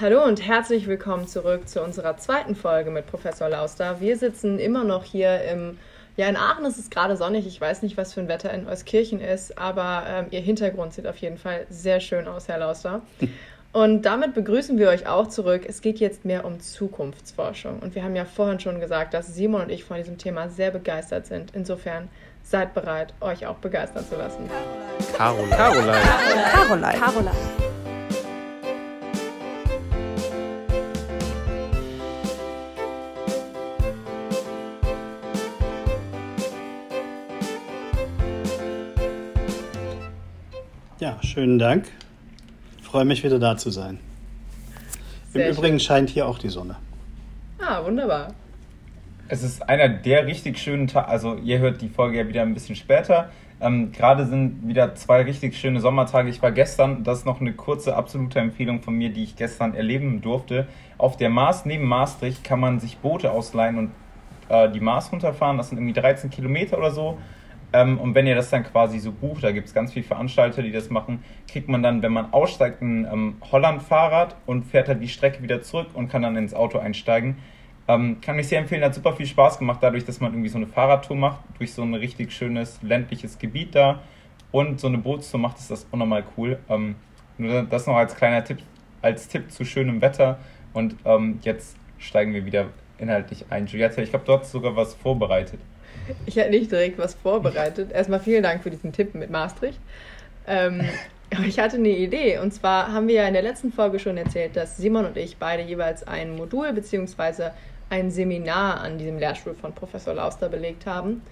Hallo und herzlich willkommen zurück zu unserer zweiten Folge mit Professor Lauster. Wir sitzen immer noch hier im, ja in Aachen ist es gerade sonnig. Ich weiß nicht, was für ein Wetter in Euskirchen ist, aber ähm, Ihr Hintergrund sieht auf jeden Fall sehr schön aus, Herr Lauster. Und damit begrüßen wir euch auch zurück. Es geht jetzt mehr um Zukunftsforschung. Und wir haben ja vorhin schon gesagt, dass Simon und ich von diesem Thema sehr begeistert sind. Insofern seid bereit, euch auch begeistern zu lassen. Caroline. Caroline. Caroline. Caroline. Caroline. Schönen Dank. Ich freue mich wieder da zu sein. Sehr Im Übrigen schön. scheint hier auch die Sonne. Ah, wunderbar. Es ist einer der richtig schönen Tage, also ihr hört die Folge ja wieder ein bisschen später. Ähm, Gerade sind wieder zwei richtig schöne Sommertage. Ich war gestern, das ist noch eine kurze absolute Empfehlung von mir, die ich gestern erleben durfte. Auf der Mars neben Maastricht kann man sich Boote ausleihen und äh, die Mars runterfahren. Das sind irgendwie 13 Kilometer oder so. Ähm, und wenn ihr das dann quasi so bucht, da gibt es ganz viele Veranstalter, die das machen, kriegt man dann, wenn man aussteigt, ein ähm, Holland-Fahrrad und fährt halt die Strecke wieder zurück und kann dann ins Auto einsteigen. Ähm, kann mich sehr empfehlen, hat super viel Spaß gemacht, dadurch, dass man irgendwie so eine Fahrradtour macht, durch so ein richtig schönes ländliches Gebiet da und so eine Bootstour macht, ist das unnormal cool. Ähm, nur das noch als kleiner Tipp, als Tipp zu schönem Wetter und ähm, jetzt steigen wir wieder inhaltlich ein. Juliette, ich glaube, du hast sogar was vorbereitet. Ich hätte nicht direkt was vorbereitet. Erstmal vielen Dank für diesen Tipp mit Maastricht. Ähm, aber ich hatte eine Idee. Und zwar haben wir ja in der letzten Folge schon erzählt, dass Simon und ich beide jeweils ein Modul bzw. ein Seminar an diesem Lehrstuhl von Professor Lauster belegt haben.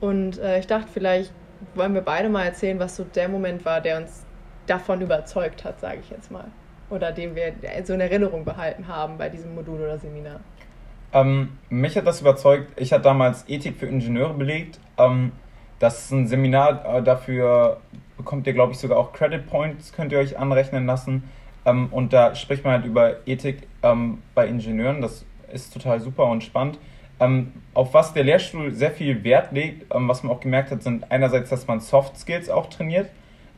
Und äh, ich dachte, vielleicht wollen wir beide mal erzählen, was so der Moment war, der uns davon überzeugt hat, sage ich jetzt mal. Oder den wir so in Erinnerung behalten haben bei diesem Modul oder Seminar. Ähm, mich hat das überzeugt. Ich hatte damals Ethik für Ingenieure belegt. Ähm, das ist ein Seminar, äh, dafür bekommt ihr, glaube ich, sogar auch Credit Points, könnt ihr euch anrechnen lassen. Ähm, und da spricht man halt über Ethik ähm, bei Ingenieuren. Das ist total super und spannend. Ähm, auf was der Lehrstuhl sehr viel Wert legt, ähm, was man auch gemerkt hat, sind einerseits, dass man Soft Skills auch trainiert.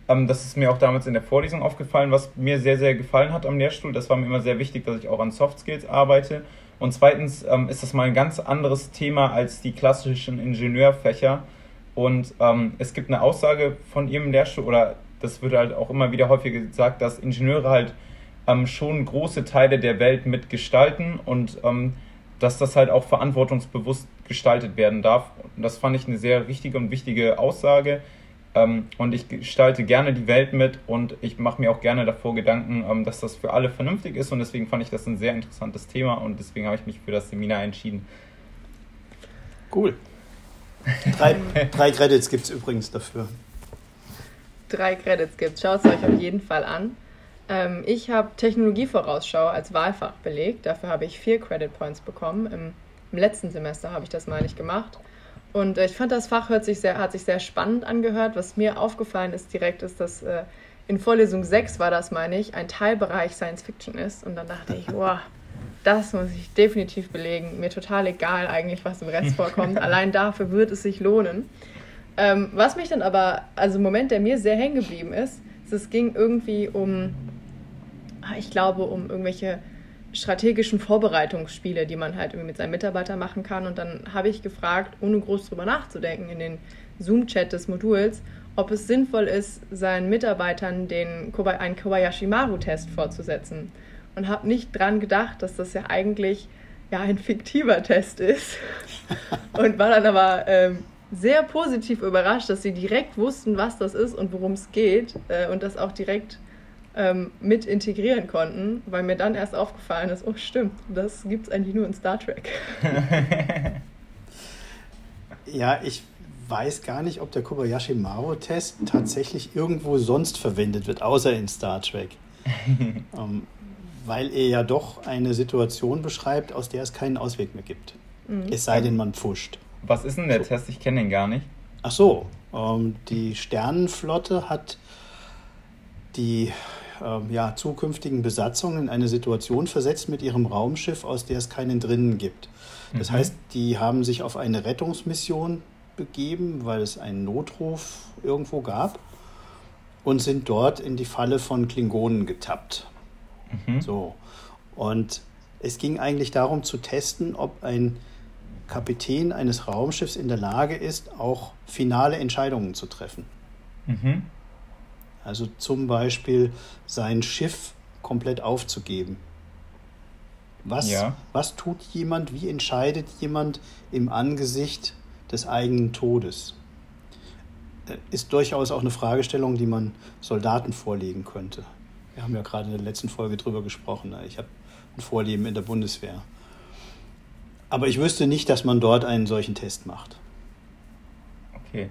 das ist mir auch damals in der Vorlesung aufgefallen, was mir sehr, sehr gefallen hat am Lehrstuhl. Das war mir immer sehr wichtig, dass ich auch an Soft Skills arbeite und zweitens ähm, ist das mal ein ganz anderes Thema als die klassischen Ingenieurfächer. Und ähm, es gibt eine Aussage von ihrem Lehrstuhl, oder das wird halt auch immer wieder häufig gesagt, dass Ingenieure halt ähm, schon große Teile der Welt mitgestalten und ähm, dass das halt auch verantwortungsbewusst gestaltet werden darf. Und das fand ich eine sehr richtige und wichtige Aussage. Ähm, und ich gestalte gerne die Welt mit und ich mache mir auch gerne davor Gedanken, ähm, dass das für alle vernünftig ist und deswegen fand ich das ein sehr interessantes Thema und deswegen habe ich mich für das Seminar entschieden. Cool. Drei, drei Credits gibt es übrigens dafür. Drei Credits gibt es. Schaut es euch auf jeden Fall an. Ähm, ich habe Technologievorausschau als Wahlfach belegt. Dafür habe ich vier Credit Points bekommen. Im, im letzten Semester habe ich das mal nicht gemacht. Und äh, ich fand, das Fach hört sich sehr, hat sich sehr spannend angehört. Was mir aufgefallen ist direkt, ist, dass äh, in Vorlesung 6 war das, meine ich, ein Teilbereich Science Fiction ist. Und dann dachte ich, wow, das muss ich definitiv belegen. Mir total egal eigentlich, was im Rest vorkommt. Allein dafür wird es sich lohnen. Ähm, was mich dann aber, also Moment, der mir sehr hängen geblieben ist, ist, es ging irgendwie um, ah, ich glaube, um irgendwelche strategischen Vorbereitungsspiele, die man halt irgendwie mit seinen Mitarbeitern machen kann. Und dann habe ich gefragt, ohne groß drüber nachzudenken, in den Zoom-Chat des Moduls, ob es sinnvoll ist, seinen Mitarbeitern den, einen Kobayashi-Maru-Test vorzusetzen. Und habe nicht dran gedacht, dass das ja eigentlich ja, ein fiktiver Test ist. und war dann aber ähm, sehr positiv überrascht, dass sie direkt wussten, was das ist und worum es geht äh, und das auch direkt ähm, mit integrieren konnten, weil mir dann erst aufgefallen ist, oh stimmt, das gibt es eigentlich nur in Star Trek. ja, ich weiß gar nicht, ob der Kobayashi Maru-Test tatsächlich irgendwo sonst verwendet wird, außer in Star Trek. ähm, weil er ja doch eine Situation beschreibt, aus der es keinen Ausweg mehr gibt. Mhm. Es sei denn, man pfuscht. Was ist denn der so. Test? Ich kenne den gar nicht. Ach so, ähm, die Sternenflotte hat die ähm, ja, zukünftigen Besatzungen in eine Situation versetzt mit ihrem Raumschiff, aus der es keinen drinnen gibt. Das mhm. heißt, die haben sich auf eine Rettungsmission begeben, weil es einen Notruf irgendwo gab und sind dort in die Falle von Klingonen getappt. Mhm. So. Und es ging eigentlich darum zu testen, ob ein Kapitän eines Raumschiffs in der Lage ist, auch finale Entscheidungen zu treffen. Mhm. Also zum Beispiel sein Schiff komplett aufzugeben. Was, ja. was tut jemand, wie entscheidet jemand im Angesicht des eigenen Todes? Äh, ist durchaus auch eine Fragestellung, die man Soldaten vorlegen könnte. Wir haben ja gerade in der letzten Folge drüber gesprochen. Ne? Ich habe ein Vorleben in der Bundeswehr. Aber ich wüsste nicht, dass man dort einen solchen Test macht. Okay,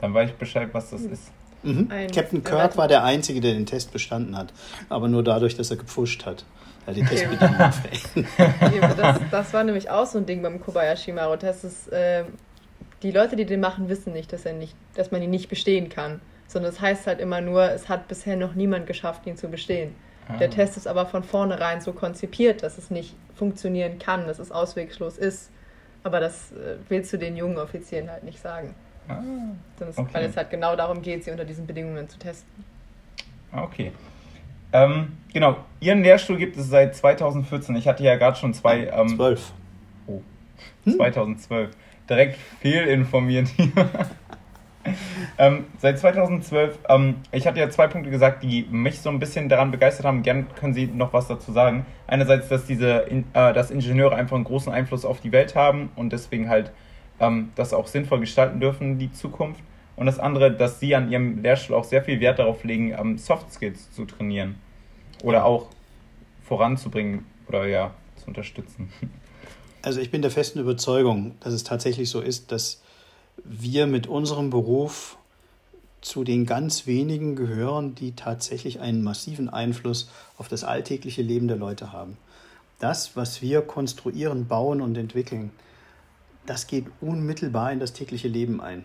dann weiß ich Bescheid, was das ist. Mhm. Captain Kirk war der Einzige, der den Test bestanden hat. Aber nur dadurch, dass er gepfuscht hat. Ja, die Testbedingungen das, das war nämlich auch so ein Ding beim Kobayashi Maru-Test. Äh, die Leute, die den machen, wissen nicht, dass, er nicht, dass man ihn nicht bestehen kann. Sondern es heißt halt immer nur, es hat bisher noch niemand geschafft, ihn zu bestehen. Ah. Der Test ist aber von vornherein so konzipiert, dass es nicht funktionieren kann, dass es auswegslos ist. Aber das äh, willst du den jungen Offizieren halt nicht sagen. Ah, okay. Weil es halt genau darum geht, sie unter diesen Bedingungen zu testen. Ah, okay. Ähm, genau, Ihren Lehrstuhl gibt es seit 2014. Ich hatte ja gerade schon zwei. Ähm, 12. Oh, hm? 2012. Direkt fehlinformiert hier. ähm, seit 2012, ähm, ich hatte ja zwei Punkte gesagt, die mich so ein bisschen daran begeistert haben. Gern können Sie noch was dazu sagen. Einerseits, dass diese, äh, dass Ingenieure einfach einen großen Einfluss auf die Welt haben und deswegen halt ähm, das auch sinnvoll gestalten dürfen, die Zukunft. Und das andere, dass Sie an Ihrem Lehrstuhl auch sehr viel Wert darauf legen, ähm, Soft Skills zu trainieren oder auch voranzubringen oder ja, zu unterstützen. Also ich bin der festen Überzeugung, dass es tatsächlich so ist, dass wir mit unserem Beruf zu den ganz wenigen gehören, die tatsächlich einen massiven Einfluss auf das alltägliche Leben der Leute haben. Das, was wir konstruieren, bauen und entwickeln, das geht unmittelbar in das tägliche Leben ein.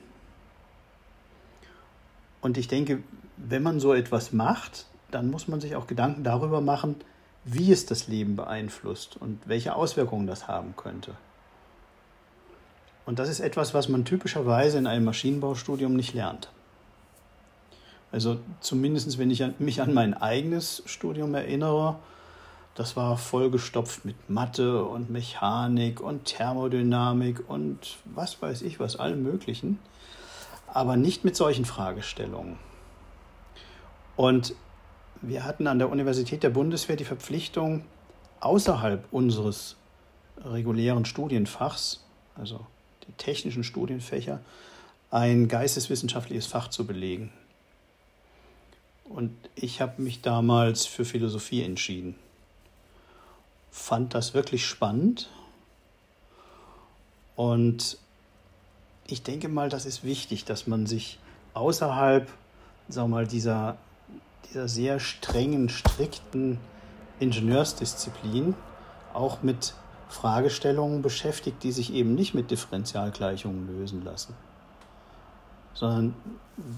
Und ich denke, wenn man so etwas macht, dann muss man sich auch Gedanken darüber machen, wie es das Leben beeinflusst und welche Auswirkungen das haben könnte. Und das ist etwas, was man typischerweise in einem Maschinenbaustudium nicht lernt. Also zumindest, wenn ich mich an mein eigenes Studium erinnere, das war vollgestopft mit Mathe und Mechanik und Thermodynamik und was weiß ich, was allem Möglichen, aber nicht mit solchen Fragestellungen. Und wir hatten an der Universität der Bundeswehr die Verpflichtung, außerhalb unseres regulären Studienfachs, also die technischen Studienfächer, ein geisteswissenschaftliches Fach zu belegen. Und ich habe mich damals für Philosophie entschieden. Fand das wirklich spannend. Und ich denke mal, das ist wichtig, dass man sich außerhalb sagen mal, dieser, dieser sehr strengen, strikten Ingenieursdisziplin auch mit Fragestellungen beschäftigt, die sich eben nicht mit Differentialgleichungen lösen lassen, sondern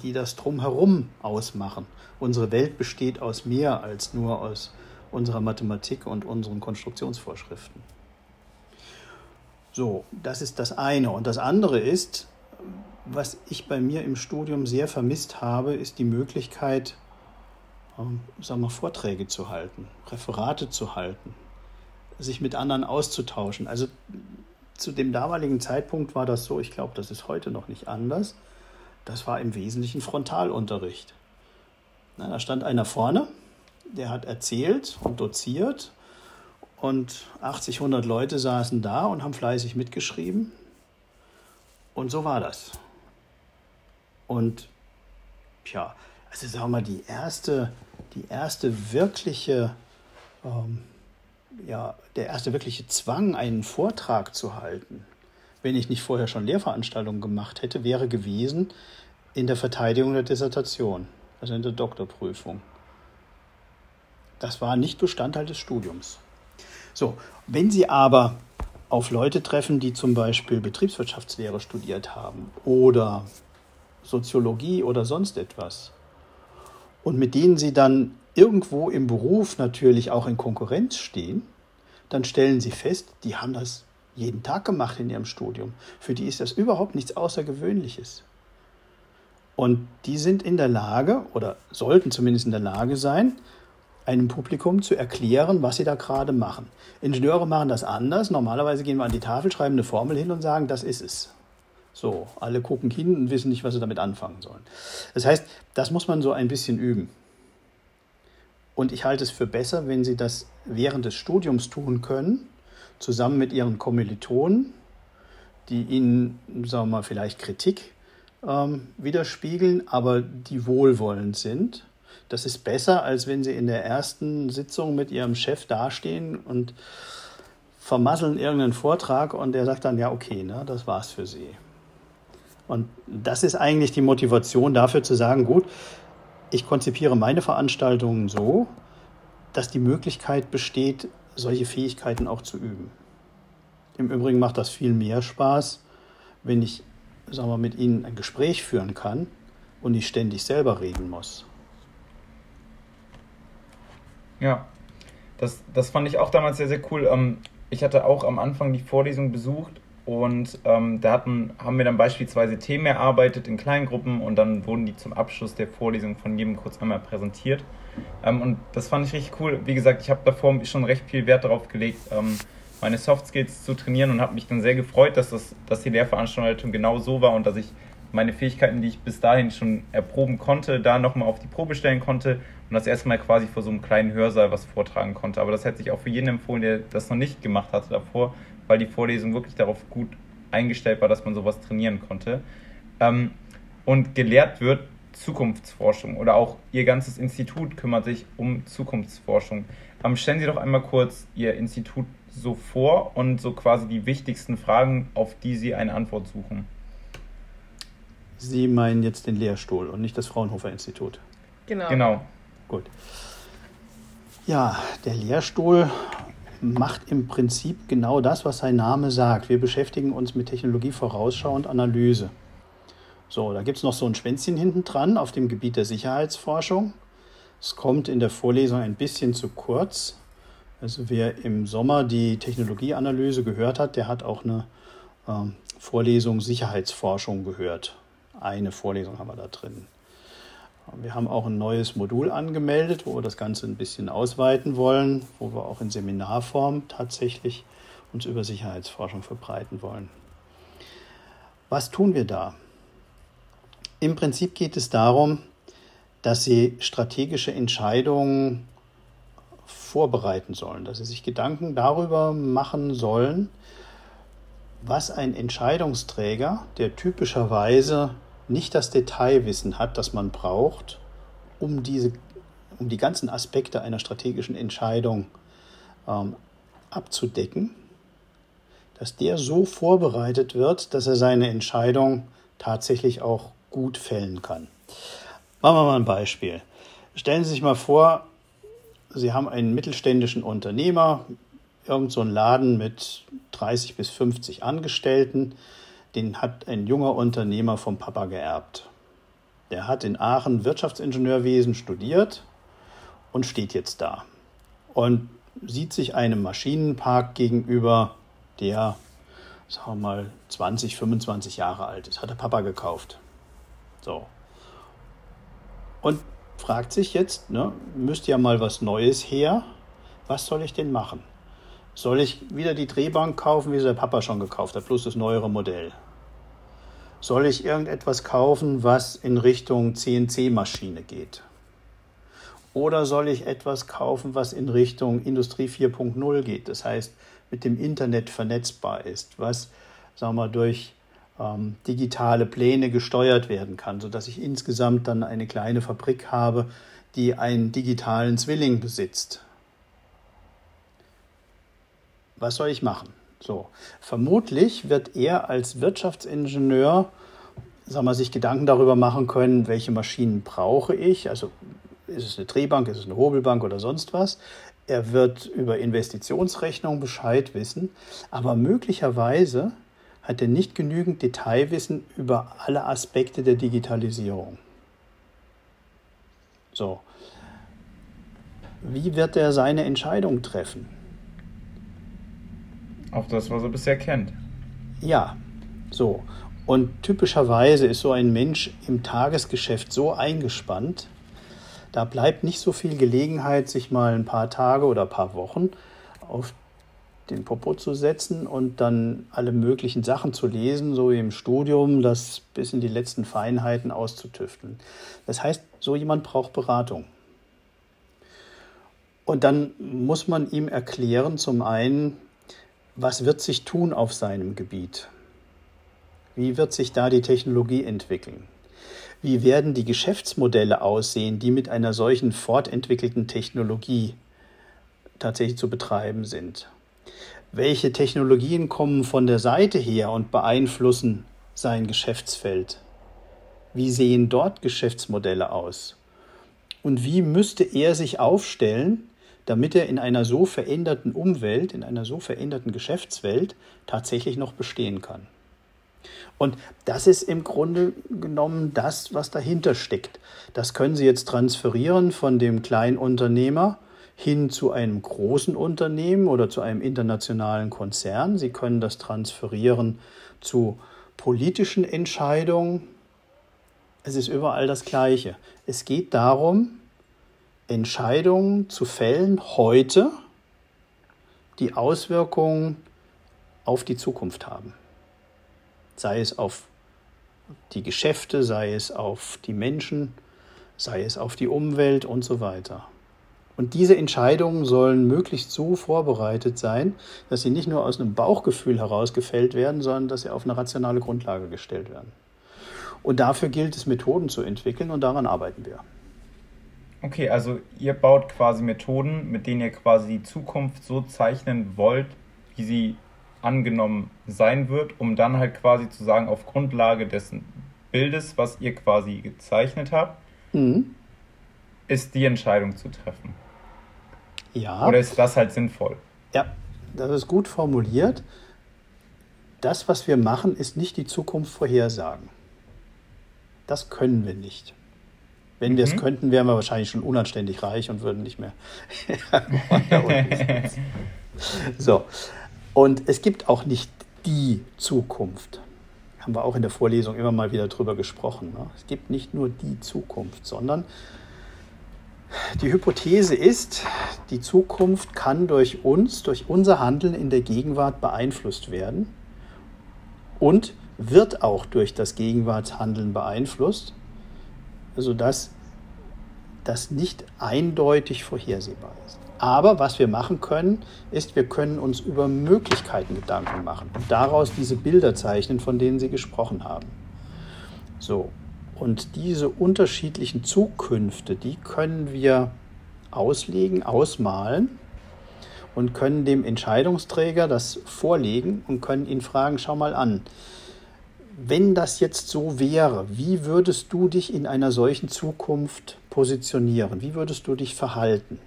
die das drumherum ausmachen. Unsere Welt besteht aus mehr als nur aus unserer Mathematik und unseren Konstruktionsvorschriften. So, das ist das eine. Und das andere ist, was ich bei mir im Studium sehr vermisst habe, ist die Möglichkeit, ähm, sagen wir, Vorträge zu halten, Referate zu halten, sich mit anderen auszutauschen. Also zu dem damaligen Zeitpunkt war das so, ich glaube, das ist heute noch nicht anders. Das war im Wesentlichen Frontalunterricht. Na, da stand einer vorne, der hat erzählt und doziert und 80, 100 Leute saßen da und haben fleißig mitgeschrieben. Und so war das. Und ja, also sagen wir mal, die erste, die erste wirkliche ähm, ja, der erste wirkliche Zwang, einen Vortrag zu halten, wenn ich nicht vorher schon Lehrveranstaltungen gemacht hätte, wäre gewesen in der Verteidigung der Dissertation, also in der Doktorprüfung. Das war nicht Bestandteil des Studiums. So, wenn Sie aber auf Leute treffen, die zum Beispiel Betriebswirtschaftslehre studiert haben oder Soziologie oder sonst etwas, und mit denen Sie dann irgendwo im Beruf natürlich auch in Konkurrenz stehen, dann stellen sie fest, die haben das jeden Tag gemacht in ihrem Studium. Für die ist das überhaupt nichts Außergewöhnliches. Und die sind in der Lage, oder sollten zumindest in der Lage sein, einem Publikum zu erklären, was sie da gerade machen. Ingenieure machen das anders. Normalerweise gehen wir an die Tafel, schreiben eine Formel hin und sagen, das ist es. So, alle gucken hin und wissen nicht, was sie damit anfangen sollen. Das heißt, das muss man so ein bisschen üben. Und ich halte es für besser, wenn Sie das während des Studiums tun können, zusammen mit Ihren Kommilitonen, die Ihnen, sagen wir mal, vielleicht Kritik ähm, widerspiegeln, aber die wohlwollend sind. Das ist besser, als wenn Sie in der ersten Sitzung mit Ihrem Chef dastehen und vermasseln irgendeinen Vortrag und der sagt dann, ja, okay, ne, das war's für Sie. Und das ist eigentlich die Motivation dafür zu sagen, gut, ich konzipiere meine Veranstaltungen so, dass die Möglichkeit besteht, solche Fähigkeiten auch zu üben. Im Übrigen macht das viel mehr Spaß, wenn ich sagen wir, mit Ihnen ein Gespräch führen kann und nicht ständig selber reden muss. Ja, das, das fand ich auch damals sehr, sehr cool. Ähm, ich hatte auch am Anfang die Vorlesung besucht und ähm, da hatten, haben wir dann beispielsweise Themen erarbeitet in kleinen Gruppen und dann wurden die zum Abschluss der Vorlesung von jedem kurz einmal präsentiert. Ähm, und das fand ich richtig cool. Wie gesagt, ich habe davor schon recht viel Wert darauf gelegt, ähm, meine Soft Skills zu trainieren und habe mich dann sehr gefreut, dass, das, dass die Lehrveranstaltung genau so war und dass ich meine Fähigkeiten, die ich bis dahin schon erproben konnte, da nochmal auf die Probe stellen konnte und das erste Mal quasi vor so einem kleinen Hörsaal was vortragen konnte. Aber das hätte ich auch für jeden empfohlen, der das noch nicht gemacht hatte davor, weil die Vorlesung wirklich darauf gut eingestellt war, dass man sowas trainieren konnte. Ähm, und gelehrt wird Zukunftsforschung oder auch Ihr ganzes Institut kümmert sich um Zukunftsforschung. Ähm, stellen Sie doch einmal kurz Ihr Institut so vor und so quasi die wichtigsten Fragen, auf die Sie eine Antwort suchen. Sie meinen jetzt den Lehrstuhl und nicht das Fraunhofer Institut. Genau. Genau. Gut. Ja, der Lehrstuhl macht im Prinzip genau das, was sein Name sagt. Wir beschäftigen uns mit Technologievorausschau und Analyse. So, da gibt es noch so ein Schwänzchen hinten dran auf dem Gebiet der Sicherheitsforschung. Es kommt in der Vorlesung ein bisschen zu kurz. Also wer im Sommer die Technologieanalyse gehört hat, der hat auch eine ähm, Vorlesung Sicherheitsforschung gehört. Eine Vorlesung haben wir da drin. Wir haben auch ein neues Modul angemeldet, wo wir das Ganze ein bisschen ausweiten wollen, wo wir auch in Seminarform tatsächlich uns über Sicherheitsforschung verbreiten wollen. Was tun wir da? Im Prinzip geht es darum, dass Sie strategische Entscheidungen vorbereiten sollen, dass Sie sich Gedanken darüber machen sollen, was ein Entscheidungsträger, der typischerweise nicht das Detailwissen hat, das man braucht, um, diese, um die ganzen Aspekte einer strategischen Entscheidung ähm, abzudecken, dass der so vorbereitet wird, dass er seine Entscheidung tatsächlich auch gut fällen kann. Machen wir mal ein Beispiel. Stellen Sie sich mal vor, Sie haben einen mittelständischen Unternehmer, irgendeinen so Laden mit 30 bis 50 Angestellten, den hat ein junger Unternehmer vom Papa geerbt. Der hat in Aachen Wirtschaftsingenieurwesen studiert und steht jetzt da und sieht sich einem Maschinenpark gegenüber, der, sagen wir mal, 20, 25 Jahre alt ist. Hat der Papa gekauft. So. Und fragt sich jetzt, ne, müsste ja mal was Neues her. Was soll ich denn machen? Soll ich wieder die Drehbank kaufen, wie sie der Papa schon gekauft hat, plus das neuere Modell? Soll ich irgendetwas kaufen, was in Richtung CNC-Maschine geht? Oder soll ich etwas kaufen, was in Richtung Industrie 4.0 geht, das heißt mit dem Internet vernetzbar ist, was sagen wir, durch ähm, digitale Pläne gesteuert werden kann, sodass ich insgesamt dann eine kleine Fabrik habe, die einen digitalen Zwilling besitzt was soll ich machen? So, vermutlich wird er als Wirtschaftsingenieur sagen wir, sich Gedanken darüber machen können, welche Maschinen brauche ich. Also ist es eine Drehbank, ist es eine Hobelbank oder sonst was. Er wird über Investitionsrechnung Bescheid wissen, aber möglicherweise hat er nicht genügend Detailwissen über alle Aspekte der Digitalisierung. So. Wie wird er seine Entscheidung treffen? Auf das, was er bisher kennt. Ja, so. Und typischerweise ist so ein Mensch im Tagesgeschäft so eingespannt, Da bleibt nicht so viel Gelegenheit, sich mal ein paar Tage oder ein paar Wochen auf den Popo zu setzen und dann alle möglichen Sachen zu lesen, so wie im Studium, das bis in die letzten Feinheiten auszutüfteln. Das heißt, so jemand braucht Beratung. Und dann muss man ihm erklären, zum einen, was wird sich tun auf seinem Gebiet? Wie wird sich da die Technologie entwickeln? Wie werden die Geschäftsmodelle aussehen, die mit einer solchen fortentwickelten Technologie tatsächlich zu betreiben sind? Welche Technologien kommen von der Seite her und beeinflussen sein Geschäftsfeld? Wie sehen dort Geschäftsmodelle aus? Und wie müsste er sich aufstellen, damit er in einer so veränderten Umwelt, in einer so veränderten Geschäftswelt tatsächlich noch bestehen kann. Und das ist im Grunde genommen das, was dahinter steckt. Das können Sie jetzt transferieren von dem Kleinunternehmer hin zu einem großen Unternehmen oder zu einem internationalen Konzern. Sie können das transferieren zu politischen Entscheidungen. Es ist überall das Gleiche. Es geht darum, Entscheidungen zu fällen heute, die Auswirkungen auf die Zukunft haben. Sei es auf die Geschäfte, sei es auf die Menschen, sei es auf die Umwelt und so weiter. Und diese Entscheidungen sollen möglichst so vorbereitet sein, dass sie nicht nur aus einem Bauchgefühl heraus gefällt werden, sondern dass sie auf eine rationale Grundlage gestellt werden. Und dafür gilt es, Methoden zu entwickeln und daran arbeiten wir. Okay, also ihr baut quasi Methoden, mit denen ihr quasi die Zukunft so zeichnen wollt, wie sie angenommen sein wird, um dann halt quasi zu sagen, auf Grundlage dessen Bildes, was ihr quasi gezeichnet habt, mhm. ist die Entscheidung zu treffen. Ja. Oder ist das halt sinnvoll? Ja, das ist gut formuliert. Das, was wir machen, ist nicht die Zukunft vorhersagen. Das können wir nicht. Wenn mhm. wir es könnten, wären wir wahrscheinlich schon unanständig reich und würden nicht mehr. so. Und es gibt auch nicht die Zukunft. Haben wir auch in der Vorlesung immer mal wieder drüber gesprochen. Ne? Es gibt nicht nur die Zukunft, sondern die Hypothese ist, die Zukunft kann durch uns, durch unser Handeln in der Gegenwart beeinflusst werden und wird auch durch das Gegenwartshandeln beeinflusst sodass das nicht eindeutig vorhersehbar ist. Aber was wir machen können, ist, wir können uns über Möglichkeiten Gedanken machen und daraus diese Bilder zeichnen, von denen Sie gesprochen haben. So, und diese unterschiedlichen Zukünfte, die können wir auslegen, ausmalen und können dem Entscheidungsträger das vorlegen und können ihn fragen, schau mal an, wenn das jetzt so wäre, wie würdest du dich in einer solchen Zukunft positionieren? Wie würdest du dich verhalten,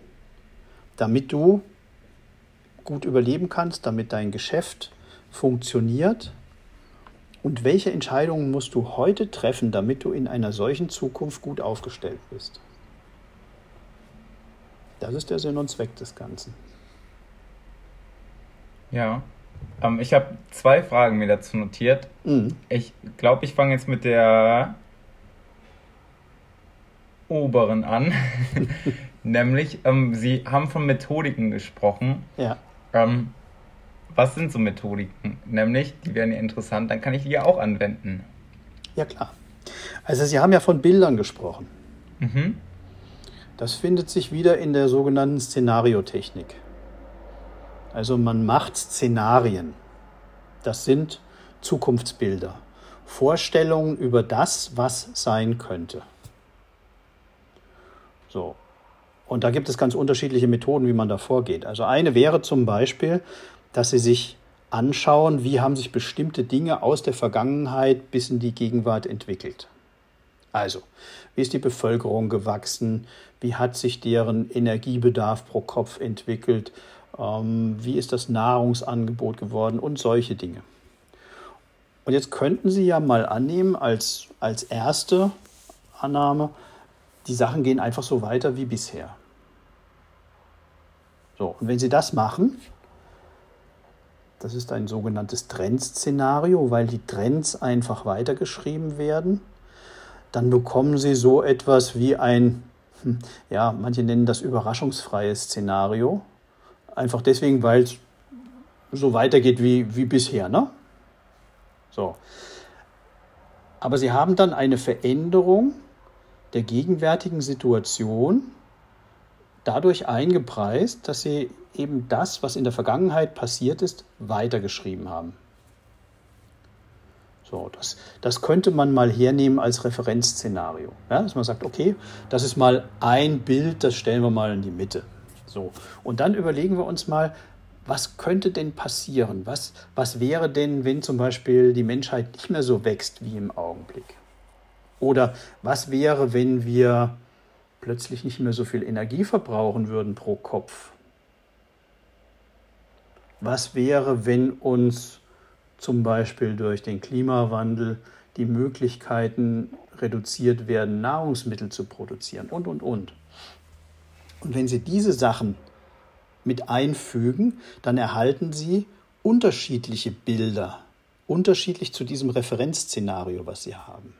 damit du gut überleben kannst, damit dein Geschäft funktioniert? Und welche Entscheidungen musst du heute treffen, damit du in einer solchen Zukunft gut aufgestellt bist? Das ist der Sinn und Zweck des Ganzen. Ja, ähm, ich habe zwei Fragen mir dazu notiert. Mhm. Ich glaube, ich fange jetzt mit der oberen an. Nämlich, ähm, Sie haben von Methodiken gesprochen. Ja. Ähm, was sind so Methodiken? Nämlich, die wären ja interessant, dann kann ich die ja auch anwenden. Ja, klar. Also, Sie haben ja von Bildern gesprochen. Mhm. Das findet sich wieder in der sogenannten Szenariotechnik. Also man macht Szenarien. Das sind Zukunftsbilder. Vorstellungen über das, was sein könnte. So. Und da gibt es ganz unterschiedliche Methoden, wie man da vorgeht. Also eine wäre zum Beispiel, dass Sie sich anschauen, wie haben sich bestimmte Dinge aus der Vergangenheit bis in die Gegenwart entwickelt. Also, wie ist die Bevölkerung gewachsen? Wie hat sich deren Energiebedarf pro Kopf entwickelt? Ähm, wie ist das Nahrungsangebot geworden und solche Dinge. Und jetzt könnten Sie ja mal annehmen, als, als erste Annahme, die Sachen gehen einfach so weiter wie bisher. So, und wenn Sie das machen, das ist ein sogenanntes Trendszenario, weil die Trends einfach weitergeschrieben werden, dann bekommen Sie so etwas wie ein hm, ja, manche nennen das überraschungsfreie Szenario. Einfach deswegen, weil es so weitergeht wie, wie bisher. Ne? So. Aber sie haben dann eine Veränderung der gegenwärtigen Situation dadurch eingepreist, dass sie eben das, was in der Vergangenheit passiert ist, weitergeschrieben haben. So, das, das könnte man mal hernehmen als Referenzszenario. Ja, dass man sagt, okay, das ist mal ein Bild, das stellen wir mal in die Mitte. So, und dann überlegen wir uns mal, was könnte denn passieren? Was, was wäre denn, wenn zum Beispiel die Menschheit nicht mehr so wächst wie im Augenblick? Oder was wäre, wenn wir plötzlich nicht mehr so viel Energie verbrauchen würden pro Kopf? Was wäre, wenn uns zum Beispiel durch den Klimawandel die Möglichkeiten reduziert werden, Nahrungsmittel zu produzieren und, und, und. Und wenn Sie diese Sachen mit einfügen, dann erhalten Sie unterschiedliche Bilder, unterschiedlich zu diesem Referenzszenario, was Sie haben.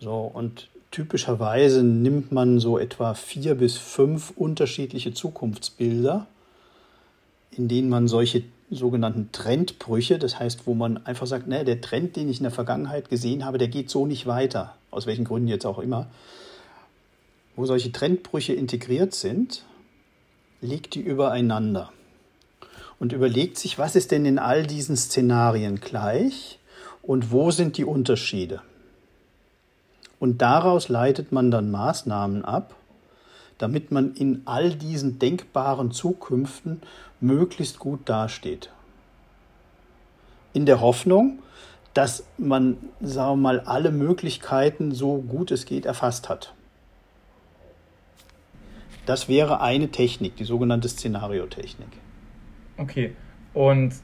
So, und typischerweise nimmt man so etwa vier bis fünf unterschiedliche Zukunftsbilder, in denen man solche sogenannten Trendbrüche, das heißt, wo man einfach sagt, ne, der Trend, den ich in der Vergangenheit gesehen habe, der geht so nicht weiter, aus welchen Gründen jetzt auch immer. Wo solche Trendbrüche integriert sind, legt die übereinander und überlegt sich, was ist denn in all diesen Szenarien gleich und wo sind die Unterschiede. Und daraus leitet man dann Maßnahmen ab, damit man in all diesen denkbaren Zukünften möglichst gut dasteht. In der Hoffnung, dass man, sagen wir mal, alle Möglichkeiten so gut es geht erfasst hat. Das wäre eine Technik, die sogenannte Szenariotechnik. Okay, und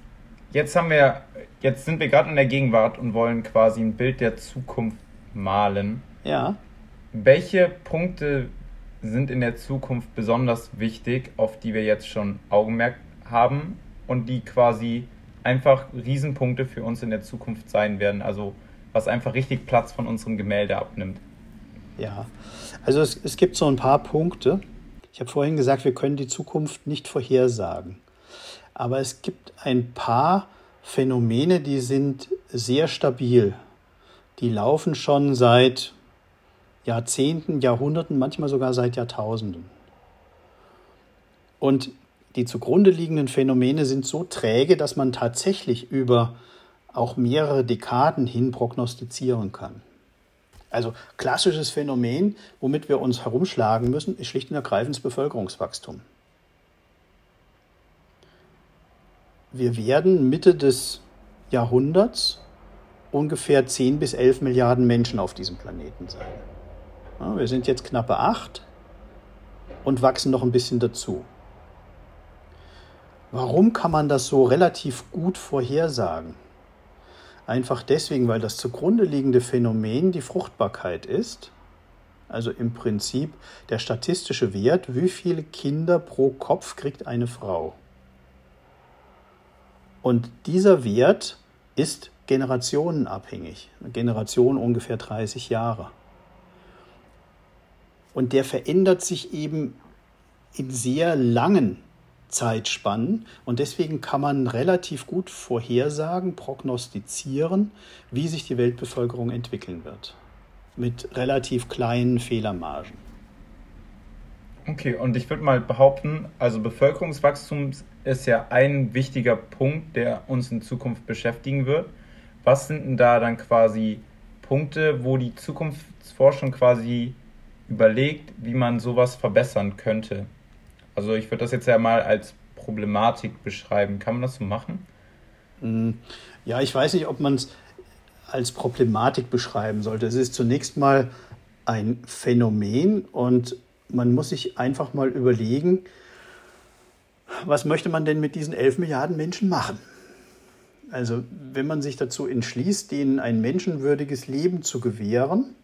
jetzt haben wir, jetzt sind wir gerade in der Gegenwart und wollen quasi ein Bild der Zukunft malen. Ja. Welche Punkte sind in der Zukunft besonders wichtig, auf die wir jetzt schon Augenmerk haben und die quasi einfach Riesenpunkte für uns in der Zukunft sein werden. Also was einfach richtig Platz von unserem Gemälde abnimmt. Ja, also es, es gibt so ein paar Punkte. Ich habe vorhin gesagt, wir können die Zukunft nicht vorhersagen. Aber es gibt ein paar Phänomene, die sind sehr stabil. Die laufen schon seit Jahrzehnten, Jahrhunderten, manchmal sogar seit Jahrtausenden. Und die zugrunde liegenden Phänomene sind so träge, dass man tatsächlich über auch mehrere Dekaden hin prognostizieren kann. Also klassisches Phänomen, womit wir uns herumschlagen müssen, ist schlicht und ergreifend das Bevölkerungswachstum. Wir werden Mitte des Jahrhunderts ungefähr 10 bis 11 Milliarden Menschen auf diesem Planeten sein. Ja, wir sind jetzt knappe acht und wachsen noch ein bisschen dazu. Warum kann man das so relativ gut vorhersagen? Einfach deswegen, weil das zugrunde liegende Phänomen die Fruchtbarkeit ist. Also im Prinzip der statistische Wert, wie viele Kinder pro Kopf kriegt eine Frau. Und dieser Wert ist generationenabhängig. Eine Generation ungefähr 30 Jahre. Und der verändert sich eben in sehr langen Zeitspannen. Und deswegen kann man relativ gut vorhersagen, prognostizieren, wie sich die Weltbevölkerung entwickeln wird. Mit relativ kleinen Fehlermargen. Okay, und ich würde mal behaupten, also Bevölkerungswachstum ist ja ein wichtiger Punkt, der uns in Zukunft beschäftigen wird. Was sind denn da dann quasi Punkte, wo die Zukunftsforschung quasi überlegt, wie man sowas verbessern könnte. Also ich würde das jetzt ja mal als Problematik beschreiben. Kann man das so machen? Mm, ja, ich weiß nicht, ob man es als Problematik beschreiben sollte. Es ist zunächst mal ein Phänomen und man muss sich einfach mal überlegen, was möchte man denn mit diesen 11 Milliarden Menschen machen? Also wenn man sich dazu entschließt, denen ein menschenwürdiges Leben zu gewähren,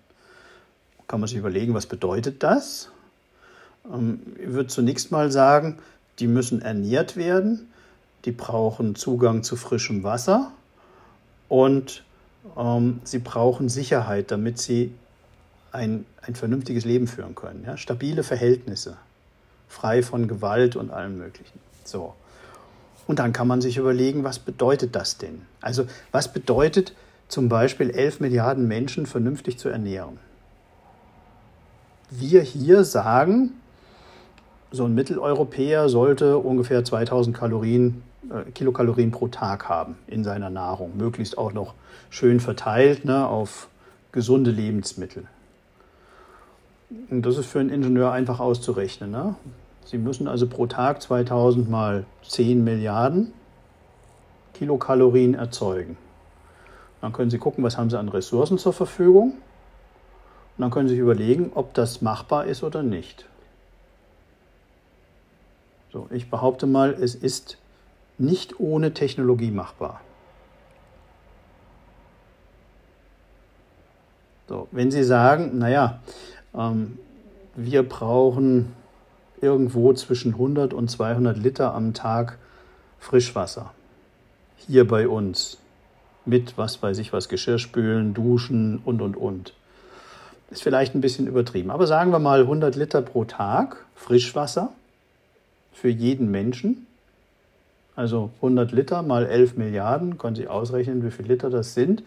kann man sich überlegen, was bedeutet das? Ähm, ich würde zunächst mal sagen, die müssen ernährt werden, die brauchen Zugang zu frischem Wasser und ähm, sie brauchen Sicherheit, damit sie ein, ein vernünftiges Leben führen können. Ja? Stabile Verhältnisse, frei von Gewalt und allem Möglichen. So. Und dann kann man sich überlegen, was bedeutet das denn? Also was bedeutet zum Beispiel 11 Milliarden Menschen vernünftig zu ernähren? Wir hier sagen, so ein Mitteleuropäer sollte ungefähr 2000 Kalorien, äh, Kilokalorien pro Tag haben in seiner Nahrung, möglichst auch noch schön verteilt ne, auf gesunde Lebensmittel. Und das ist für einen Ingenieur einfach auszurechnen. Ne? Sie müssen also pro Tag 2000 mal 10 Milliarden Kilokalorien erzeugen. Dann können Sie gucken, was haben Sie an Ressourcen zur Verfügung. Und dann können Sie sich überlegen, ob das machbar ist oder nicht. So, ich behaupte mal, es ist nicht ohne Technologie machbar. So, wenn Sie sagen, naja, ähm, wir brauchen irgendwo zwischen 100 und 200 Liter am Tag Frischwasser. Hier bei uns. Mit, was weiß ich was, Geschirrspülen, Duschen und, und, und. Ist vielleicht ein bisschen übertrieben. Aber sagen wir mal 100 Liter pro Tag Frischwasser für jeden Menschen. Also 100 Liter mal 11 Milliarden, können Sie ausrechnen, wie viele Liter das sind.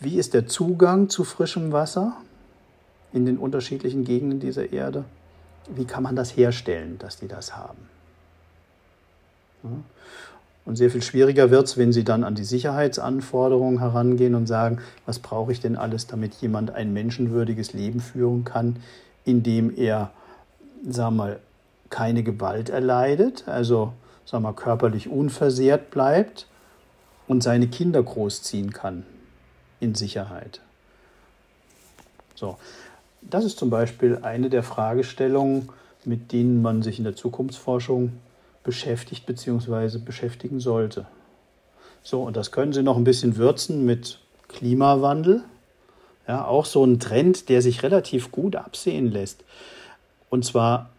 Wie ist der Zugang zu frischem Wasser in den unterschiedlichen Gegenden dieser Erde? wie kann man das herstellen, dass die das haben. Und sehr viel schwieriger wird es, wenn Sie dann an die Sicherheitsanforderungen herangehen und sagen, was brauche ich denn alles, damit jemand ein menschenwürdiges Leben führen kann, indem er, sagen wir mal, keine Gewalt erleidet, also sagen wir, körperlich unversehrt bleibt und seine Kinder großziehen kann in Sicherheit. So, das ist zum Beispiel eine der Fragestellungen, mit denen man sich in der Zukunftsforschung beschäftigt bzw. beschäftigen sollte. So, und das können Sie noch ein bisschen würzen mit Klimawandel. Ja, auch so ein Trend, der sich relativ gut absehen lässt. Und zwar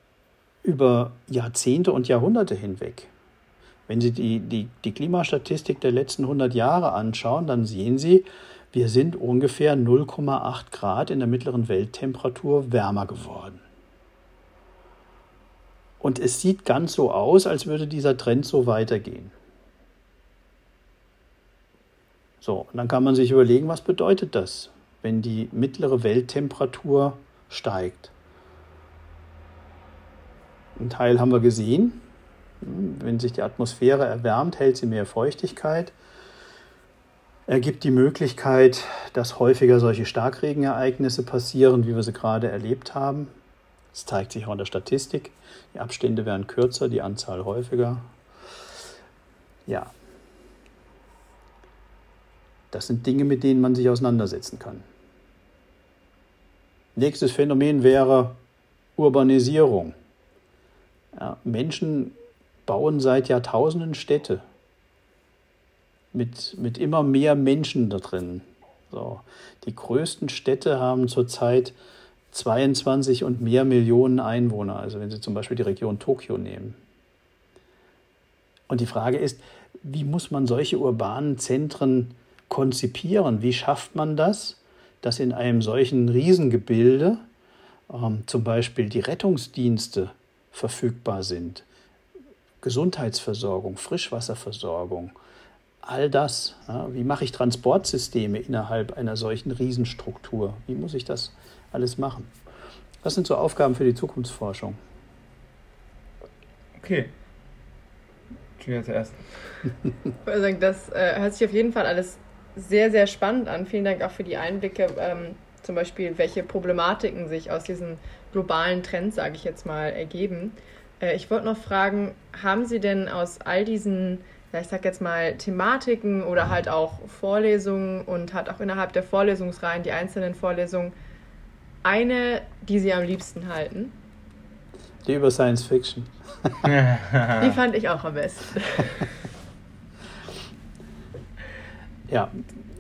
über Jahrzehnte und Jahrhunderte hinweg. Wenn Sie die, die, die Klimastatistik der letzten 100 Jahre anschauen, dann sehen Sie, wir sind ungefähr 0,8 Grad in der mittleren Welttemperatur wärmer geworden. Und es sieht ganz so aus, als würde dieser Trend so weitergehen. So, und dann kann man sich überlegen, was bedeutet das, wenn die mittlere Welttemperatur steigt. Ein Teil haben wir gesehen. Wenn sich die Atmosphäre erwärmt, hält sie mehr Feuchtigkeit. Er gibt die Möglichkeit, dass häufiger solche Starkregenereignisse passieren, wie wir sie gerade erlebt haben. Das zeigt sich auch in der Statistik. Die Abstände werden kürzer, die Anzahl häufiger. Ja. Das sind Dinge, mit denen man sich auseinandersetzen kann. Nächstes Phänomen wäre Urbanisierung. Ja, Menschen bauen seit Jahrtausenden Städte mit, mit immer mehr Menschen da drin. So. Die größten Städte haben zurzeit 22 und mehr Millionen Einwohner, also wenn Sie zum Beispiel die Region Tokio nehmen. Und die Frage ist, wie muss man solche urbanen Zentren konzipieren? Wie schafft man das, dass in einem solchen Riesengebilde ähm, zum Beispiel die Rettungsdienste verfügbar sind? Gesundheitsversorgung, Frischwasserversorgung, all das. Ja, wie mache ich Transportsysteme innerhalb einer solchen Riesenstruktur? Wie muss ich das alles machen? Was sind so Aufgaben für die Zukunftsforschung? Okay. Julia zuerst. Also das äh, hört sich auf jeden Fall alles sehr, sehr spannend an. Vielen Dank auch für die Einblicke, ähm, zum Beispiel, welche Problematiken sich aus diesen globalen Trends, sage ich jetzt mal, ergeben. Äh, ich wollte noch fragen, haben Sie denn aus all diesen ja, ich sag jetzt mal, Thematiken oder halt auch Vorlesungen und hat auch innerhalb der Vorlesungsreihen, die einzelnen Vorlesungen, eine, die Sie am liebsten halten? Die über Science Fiction. die fand ich auch am besten. ja,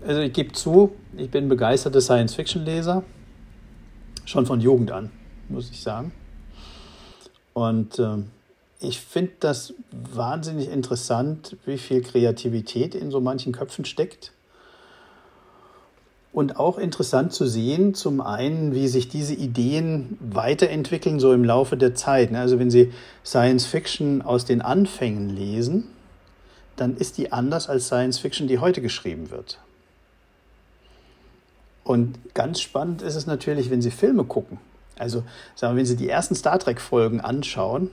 also ich gebe zu, ich bin begeisterter Science-Fiction-Leser. Schon von Jugend an, muss ich sagen. Und ähm, ich finde das wahnsinnig interessant, wie viel Kreativität in so manchen Köpfen steckt. Und auch interessant zu sehen, zum einen, wie sich diese Ideen weiterentwickeln, so im Laufe der Zeit. Ne? Also wenn Sie Science Fiction aus den Anfängen lesen, dann ist die anders als Science Fiction, die heute geschrieben wird. Und ganz spannend ist es natürlich, wenn Sie Filme gucken. Also, sagen wir, wenn Sie die ersten Star Trek-Folgen anschauen,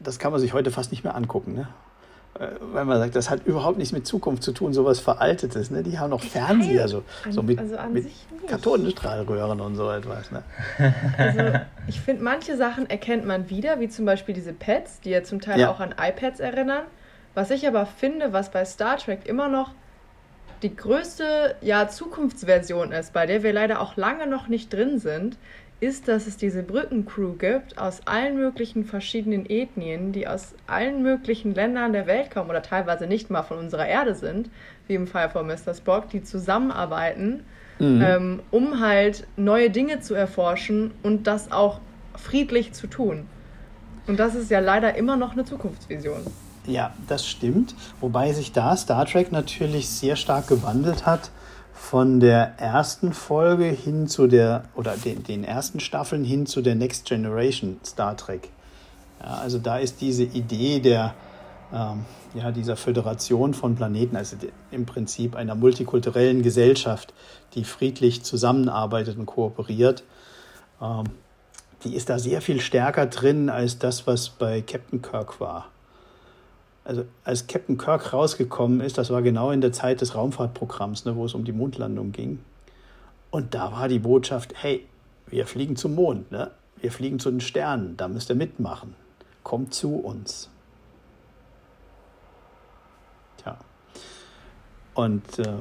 das kann man sich heute fast nicht mehr angucken. Ne? Äh, weil man sagt, das hat überhaupt nichts mit Zukunft zu tun, sowas Veraltetes. Ne? Die haben noch Fernseher, so, so mit, also mit Kathodenstrahlröhren und so etwas. Ne? Also ich finde, manche Sachen erkennt man wieder, wie zum Beispiel diese Pads, die ja zum Teil ja. auch an iPads erinnern. Was ich aber finde, was bei Star Trek immer noch die größte ja, Zukunftsversion ist, bei der wir leider auch lange noch nicht drin sind, ist, dass es diese Brückencrew gibt aus allen möglichen verschiedenen Ethnien, die aus allen möglichen Ländern der Welt kommen oder teilweise nicht mal von unserer Erde sind, wie im Fall von Mr. Spock, die zusammenarbeiten, mhm. ähm, um halt neue Dinge zu erforschen und das auch friedlich zu tun. Und das ist ja leider immer noch eine Zukunftsvision. Ja, das stimmt. Wobei sich da Star Trek natürlich sehr stark gewandelt hat von der ersten Folge hin zu der, oder den, den ersten Staffeln hin zu der Next Generation Star Trek. Ja, also da ist diese Idee der, ähm, ja, dieser Föderation von Planeten, also im Prinzip einer multikulturellen Gesellschaft, die friedlich zusammenarbeitet und kooperiert, ähm, die ist da sehr viel stärker drin als das, was bei Captain Kirk war also als Captain Kirk rausgekommen ist, das war genau in der Zeit des Raumfahrtprogramms, ne, wo es um die Mondlandung ging. Und da war die Botschaft, hey, wir fliegen zum Mond, ne? wir fliegen zu den Sternen, da müsst ihr mitmachen. Kommt zu uns. Tja. Und äh,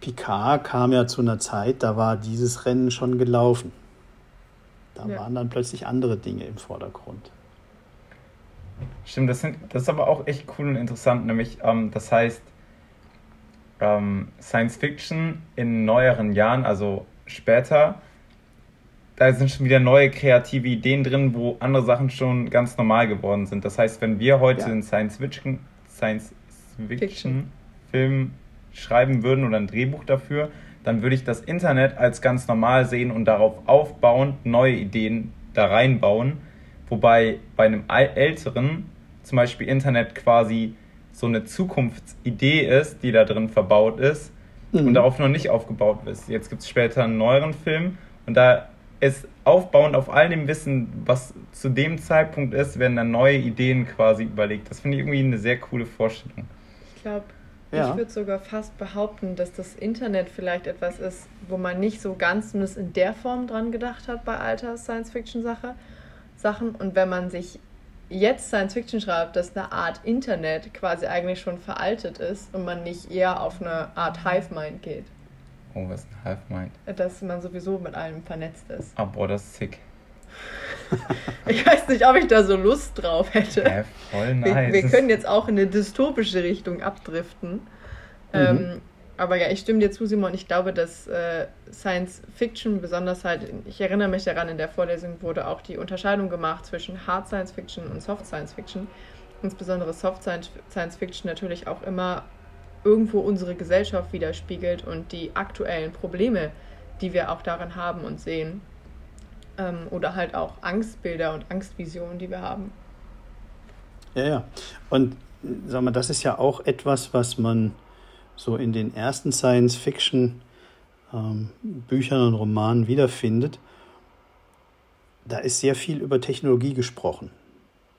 Picard kam ja zu einer Zeit, da war dieses Rennen schon gelaufen. Da ja. waren dann plötzlich andere Dinge im Vordergrund. Stimmt, das, sind, das ist aber auch echt cool und interessant, nämlich ähm, das heißt, ähm, Science Fiction in neueren Jahren, also später, da sind schon wieder neue kreative Ideen drin, wo andere Sachen schon ganz normal geworden sind. Das heißt, wenn wir heute ja. einen Science Fiction, Science Fiction Film schreiben würden oder ein Drehbuch dafür, dann würde ich das Internet als ganz normal sehen und darauf aufbauend neue Ideen da reinbauen Wobei bei einem älteren, zum Beispiel Internet, quasi so eine Zukunftsidee ist, die da drin verbaut ist mhm. und darauf noch nicht aufgebaut ist. Jetzt gibt es später einen neueren Film und da ist aufbauend auf all dem Wissen, was zu dem Zeitpunkt ist, werden dann neue Ideen quasi überlegt. Das finde ich irgendwie eine sehr coole Vorstellung. Ich glaube, ja. ich würde sogar fast behaupten, dass das Internet vielleicht etwas ist, wo man nicht so ganz zumindest in der Form dran gedacht hat bei alter Science-Fiction-Sache, Sachen. Und wenn man sich jetzt Science Fiction schreibt, dass eine Art Internet quasi eigentlich schon veraltet ist und man nicht eher auf eine Art Hive-Mind geht. Oh, was ist ein Hive-Mind? Dass man sowieso mit allem vernetzt ist. Ah, boah, das ist sick. ich weiß nicht, ob ich da so Lust drauf hätte. Ja, voll nice. Wir, wir können jetzt auch in eine dystopische Richtung abdriften. Mhm. Ähm, aber ja, ich stimme dir zu, Simon. Ich glaube, dass äh, Science Fiction, besonders halt, ich erinnere mich daran, in der Vorlesung wurde auch die Unterscheidung gemacht zwischen Hard Science Fiction und Soft Science Fiction. Insbesondere Soft Science Fiction natürlich auch immer irgendwo unsere Gesellschaft widerspiegelt und die aktuellen Probleme, die wir auch darin haben und sehen. Ähm, oder halt auch Angstbilder und Angstvisionen, die wir haben. Ja, ja. Und sag mal, das ist ja auch etwas, was man so in den ersten Science-Fiction-Büchern ähm, und Romanen wiederfindet, da ist sehr viel über Technologie gesprochen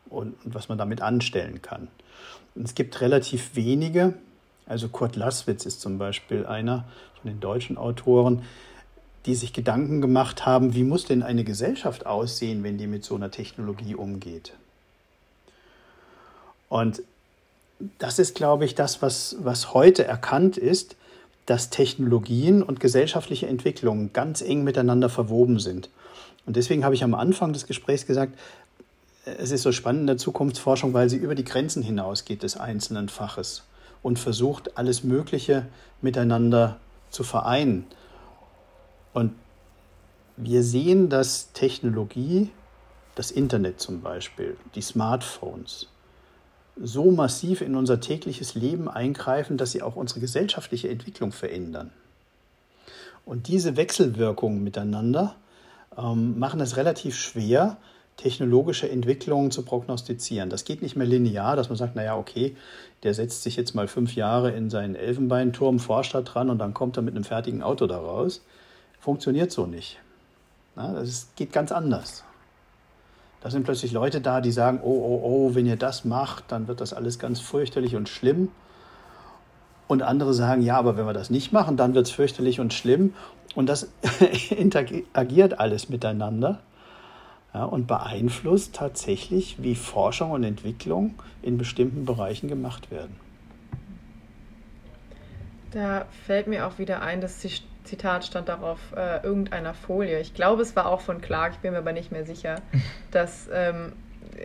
und, und was man damit anstellen kann. Und es gibt relativ wenige, also Kurt Laswitz ist zum Beispiel einer von den deutschen Autoren, die sich Gedanken gemacht haben, wie muss denn eine Gesellschaft aussehen, wenn die mit so einer Technologie umgeht. Und das ist, glaube ich, das, was, was heute erkannt ist, dass Technologien und gesellschaftliche Entwicklungen ganz eng miteinander verwoben sind. Und deswegen habe ich am Anfang des Gesprächs gesagt, es ist so spannend in der Zukunftsforschung, weil sie über die Grenzen hinausgeht des einzelnen Faches und versucht, alles Mögliche miteinander zu vereinen. Und wir sehen, dass Technologie, das Internet zum Beispiel, die Smartphones, so massiv in unser tägliches Leben eingreifen, dass sie auch unsere gesellschaftliche Entwicklung verändern. Und diese Wechselwirkungen miteinander ähm, machen es relativ schwer, technologische Entwicklungen zu prognostizieren. Das geht nicht mehr linear, dass man sagt, naja, okay, der setzt sich jetzt mal fünf Jahre in seinen Elfenbeinturm, forscht da dran und dann kommt er mit einem fertigen Auto da raus. Funktioniert so nicht. Na, das geht ganz anders. Da sind plötzlich Leute da, die sagen, oh, oh, oh, wenn ihr das macht, dann wird das alles ganz fürchterlich und schlimm. Und andere sagen, ja, aber wenn wir das nicht machen, dann wird es fürchterlich und schlimm. Und das interagiert alles miteinander ja, und beeinflusst tatsächlich, wie Forschung und Entwicklung in bestimmten Bereichen gemacht werden. Da fällt mir auch wieder ein, das Zitat stand darauf äh, irgendeiner Folie. Ich glaube, es war auch von Clark, ich bin mir aber nicht mehr sicher, dass ähm,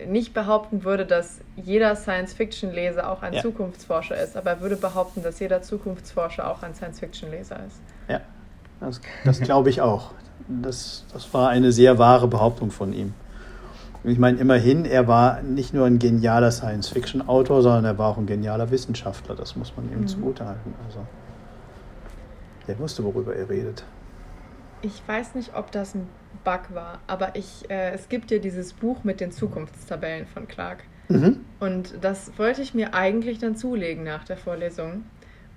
nicht behaupten würde, dass jeder Science-Fiction-Leser auch ein ja. Zukunftsforscher ist, aber er würde behaupten, dass jeder Zukunftsforscher auch ein Science-Fiction-Leser ist. Ja, das, das glaube ich auch. Das, das war eine sehr wahre Behauptung von ihm. Ich meine, immerhin, er war nicht nur ein genialer Science-Fiction-Autor, sondern er war auch ein genialer Wissenschaftler. Das muss man ihm mhm. zugutehalten. Also, der wusste, worüber er redet. Ich weiß nicht, ob das ein Bug war, aber ich, äh, es gibt ja dieses Buch mit den Zukunftstabellen von Clark. Mhm. Und das wollte ich mir eigentlich dann zulegen nach der Vorlesung.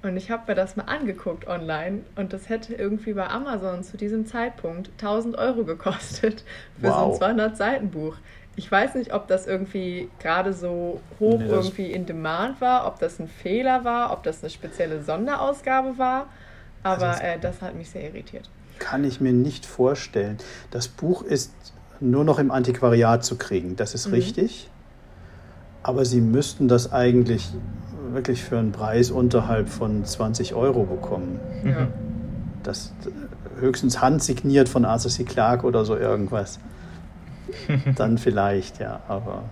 Und ich habe mir das mal angeguckt online und das hätte irgendwie bei Amazon zu diesem Zeitpunkt 1000 Euro gekostet für wow. so ein 200-Seiten-Buch. Ich weiß nicht, ob das irgendwie gerade so hoch nee, irgendwie in Demand war, ob das ein Fehler war, ob das eine spezielle Sonderausgabe war, aber also äh, das hat mich sehr irritiert. Kann ich mir nicht vorstellen. Das Buch ist nur noch im Antiquariat zu kriegen, das ist mhm. richtig. Aber Sie müssten das eigentlich wirklich für einen Preis unterhalb von 20 Euro bekommen. Ja. Das höchstens handsigniert von Arthur C. Clarke oder so irgendwas. Dann vielleicht, ja, aber.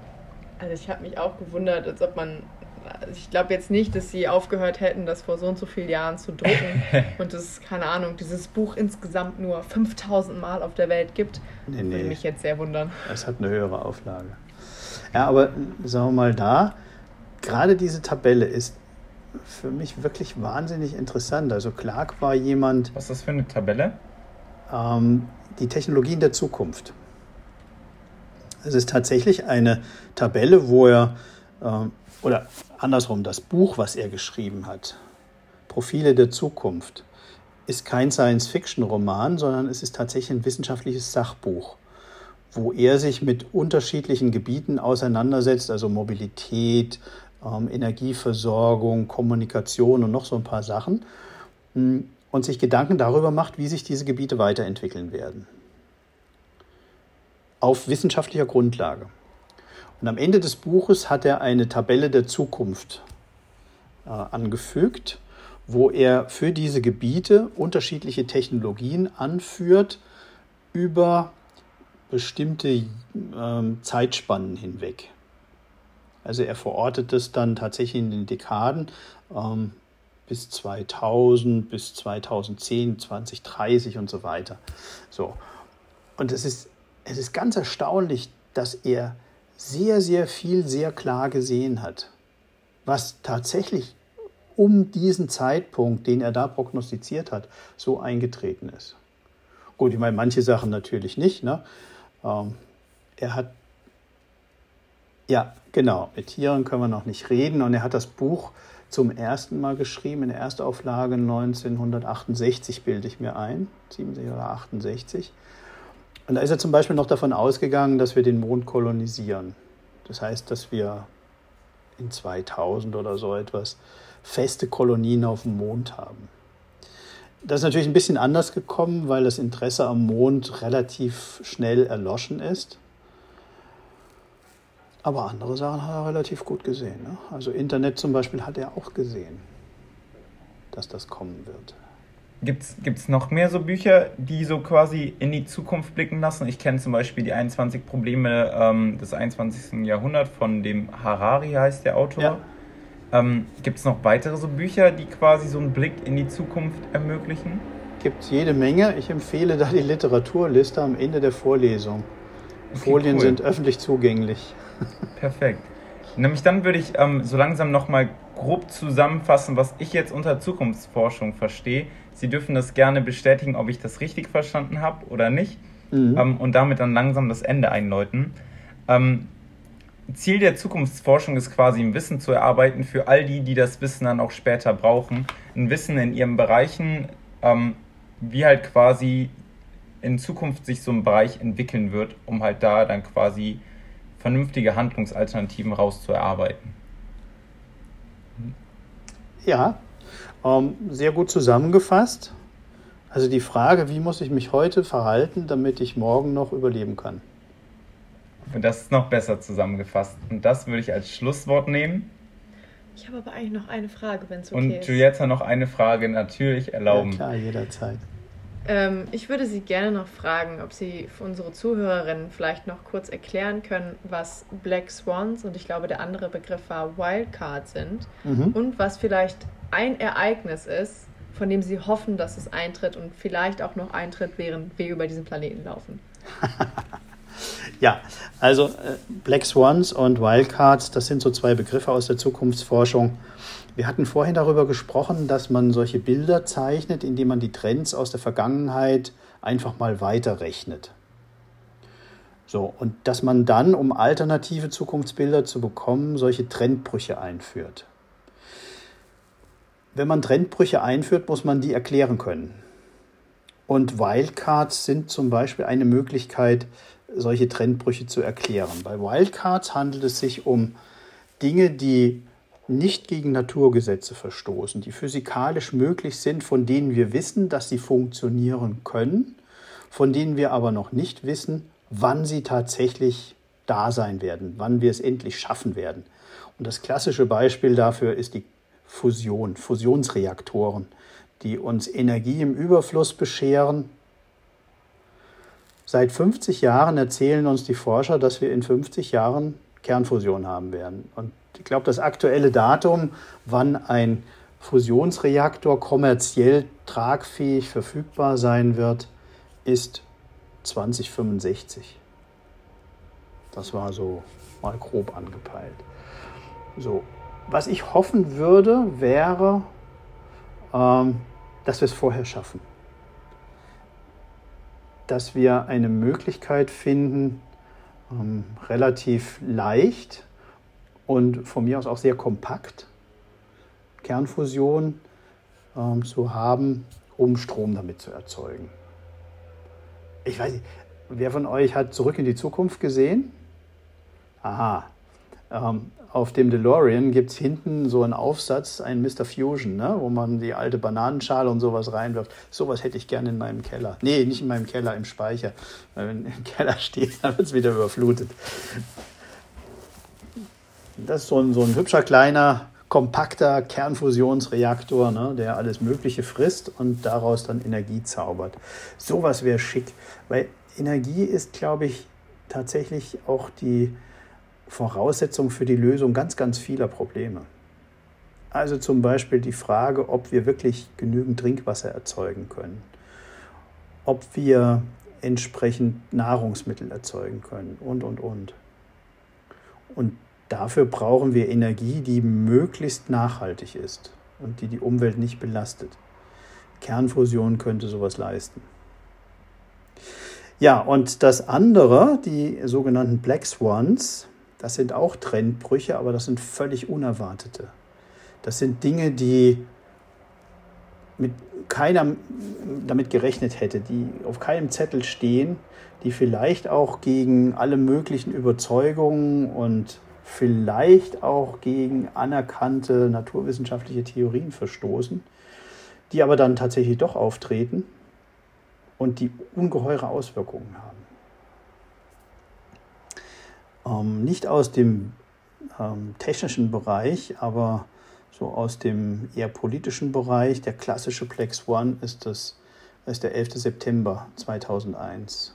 Also ich habe mich auch gewundert, als ob man. Also ich glaube jetzt nicht, dass sie aufgehört hätten, das vor so und so vielen Jahren zu drucken und es, keine Ahnung, dieses Buch insgesamt nur 5000 Mal auf der Welt gibt. Nee, nee. Würde mich jetzt sehr wundern. Es hat eine höhere Auflage. Ja, aber sagen wir mal da, gerade diese Tabelle ist für mich wirklich wahnsinnig interessant. Also Clark war jemand. Was ist das für eine Tabelle? Ähm, die Technologien der Zukunft. Es ist tatsächlich eine Tabelle, wo er, äh, oder andersrum, das Buch, was er geschrieben hat, Profile der Zukunft, ist kein Science-Fiction-Roman, sondern es ist tatsächlich ein wissenschaftliches Sachbuch, wo er sich mit unterschiedlichen Gebieten auseinandersetzt, also Mobilität, ähm, Energieversorgung, Kommunikation und noch so ein paar Sachen hm, und sich Gedanken darüber macht, wie sich diese Gebiete weiterentwickeln werden. Auf wissenschaftlicher Grundlage. Und am Ende des Buches hat er eine Tabelle der Zukunft äh, angefügt, wo er für diese Gebiete unterschiedliche Technologien anführt über bestimmte äh, Zeitspannen hinweg. Also er verortet es dann tatsächlich in den Dekaden ähm, bis 2000, bis 2010, 2030 und so weiter. So. Und es ist, es ist ganz erstaunlich, dass er sehr, sehr viel sehr klar gesehen hat, was tatsächlich um diesen Zeitpunkt, den er da prognostiziert hat, so eingetreten ist. Gut, ich meine, manche Sachen natürlich nicht. Ne? Ähm, er hat ja, genau. Mit Tieren können wir noch nicht reden. Und er hat das Buch zum ersten Mal geschrieben, in der Erstauflage 1968, bilde ich mir ein, 67 oder 68. Und da ist er zum Beispiel noch davon ausgegangen, dass wir den Mond kolonisieren. Das heißt, dass wir in 2000 oder so etwas feste Kolonien auf dem Mond haben. Das ist natürlich ein bisschen anders gekommen, weil das Interesse am Mond relativ schnell erloschen ist. Aber andere Sachen hat er relativ gut gesehen. Ne? Also Internet zum Beispiel hat er auch gesehen, dass das kommen wird. Gibt es noch mehr so Bücher, die so quasi in die Zukunft blicken lassen? Ich kenne zum Beispiel die 21 Probleme ähm, des 21. Jahrhunderts von dem Harari heißt der Autor. Ja. Ähm, Gibt es noch weitere so Bücher, die quasi so einen Blick in die Zukunft ermöglichen? Gibt es jede Menge. Ich empfehle da die Literaturliste am Ende der Vorlesung. Okay, Folien cool. sind öffentlich zugänglich. Perfekt. Nämlich dann würde ich ähm, so langsam nochmal grob zusammenfassen, was ich jetzt unter Zukunftsforschung verstehe. Sie dürfen das gerne bestätigen, ob ich das richtig verstanden habe oder nicht. Mhm. Ähm, und damit dann langsam das Ende einläuten. Ähm, Ziel der Zukunftsforschung ist quasi ein Wissen zu erarbeiten für all die, die das Wissen dann auch später brauchen. Ein Wissen in ihren Bereichen, ähm, wie halt quasi in Zukunft sich so ein Bereich entwickeln wird, um halt da dann quasi vernünftige Handlungsalternativen rauszuerarbeiten. Ja, sehr gut zusammengefasst. Also die Frage, wie muss ich mich heute verhalten, damit ich morgen noch überleben kann? Und das ist noch besser zusammengefasst. Und das würde ich als Schlusswort nehmen. Ich habe aber eigentlich noch eine Frage, wenn es okay Und ist. Und Giulietta noch eine Frage natürlich erlauben. Ja, klar, jederzeit. Ähm, ich würde Sie gerne noch fragen, ob Sie für unsere Zuhörerinnen vielleicht noch kurz erklären können, was Black Swans und ich glaube der andere Begriff war Wildcard sind mhm. und was vielleicht ein Ereignis ist, von dem Sie hoffen, dass es eintritt und vielleicht auch noch eintritt, während wir über diesen Planeten laufen. ja, also äh, Black Swans und Wildcards, das sind so zwei Begriffe aus der Zukunftsforschung. Wir hatten vorhin darüber gesprochen, dass man solche Bilder zeichnet, indem man die Trends aus der Vergangenheit einfach mal weiterrechnet. So, und dass man dann, um alternative Zukunftsbilder zu bekommen, solche Trendbrüche einführt. Wenn man Trendbrüche einführt, muss man die erklären können. Und Wildcards sind zum Beispiel eine Möglichkeit, solche Trendbrüche zu erklären. Bei Wildcards handelt es sich um Dinge, die nicht gegen Naturgesetze verstoßen, die physikalisch möglich sind, von denen wir wissen, dass sie funktionieren können, von denen wir aber noch nicht wissen, wann sie tatsächlich da sein werden, wann wir es endlich schaffen werden. Und das klassische Beispiel dafür ist die Fusion, Fusionsreaktoren, die uns Energie im Überfluss bescheren. Seit 50 Jahren erzählen uns die Forscher, dass wir in 50 Jahren Kernfusion haben werden. Und ich glaube, das aktuelle Datum, wann ein Fusionsreaktor kommerziell tragfähig verfügbar sein wird, ist 2065. Das war so mal grob angepeilt. So, was ich hoffen würde, wäre, ähm, dass wir es vorher schaffen. Dass wir eine Möglichkeit finden, ähm, relativ leicht und von mir aus auch sehr kompakt Kernfusion ähm, zu haben, um Strom damit zu erzeugen. Ich weiß nicht, wer von euch hat Zurück in die Zukunft gesehen? Aha. Ähm, auf dem DeLorean gibt es hinten so einen Aufsatz, ein Mr. Fusion, ne, wo man die alte Bananenschale und sowas reinwirft. Sowas hätte ich gerne in meinem Keller. Nee, nicht in meinem Keller, im Speicher. Weil wenn im Keller steht, dann wird es wieder überflutet. Das ist so ein, so ein hübscher kleiner, kompakter Kernfusionsreaktor, ne, der alles Mögliche frisst und daraus dann Energie zaubert. Sowas wäre schick, weil Energie ist, glaube ich, tatsächlich auch die Voraussetzung für die Lösung ganz, ganz vieler Probleme. Also zum Beispiel die Frage, ob wir wirklich genügend Trinkwasser erzeugen können, ob wir entsprechend Nahrungsmittel erzeugen können und, und, und. Und Dafür brauchen wir Energie, die möglichst nachhaltig ist und die die Umwelt nicht belastet. Kernfusion könnte sowas leisten. Ja, und das andere, die sogenannten Black Swans, das sind auch Trendbrüche, aber das sind völlig unerwartete. Das sind Dinge, die mit keiner damit gerechnet hätte, die auf keinem Zettel stehen, die vielleicht auch gegen alle möglichen Überzeugungen und vielleicht auch gegen anerkannte naturwissenschaftliche Theorien verstoßen, die aber dann tatsächlich doch auftreten und die ungeheure Auswirkungen haben. Ähm, nicht aus dem ähm, technischen Bereich, aber so aus dem eher politischen Bereich. Der klassische Plex One ist, das, ist der 11. September 2001.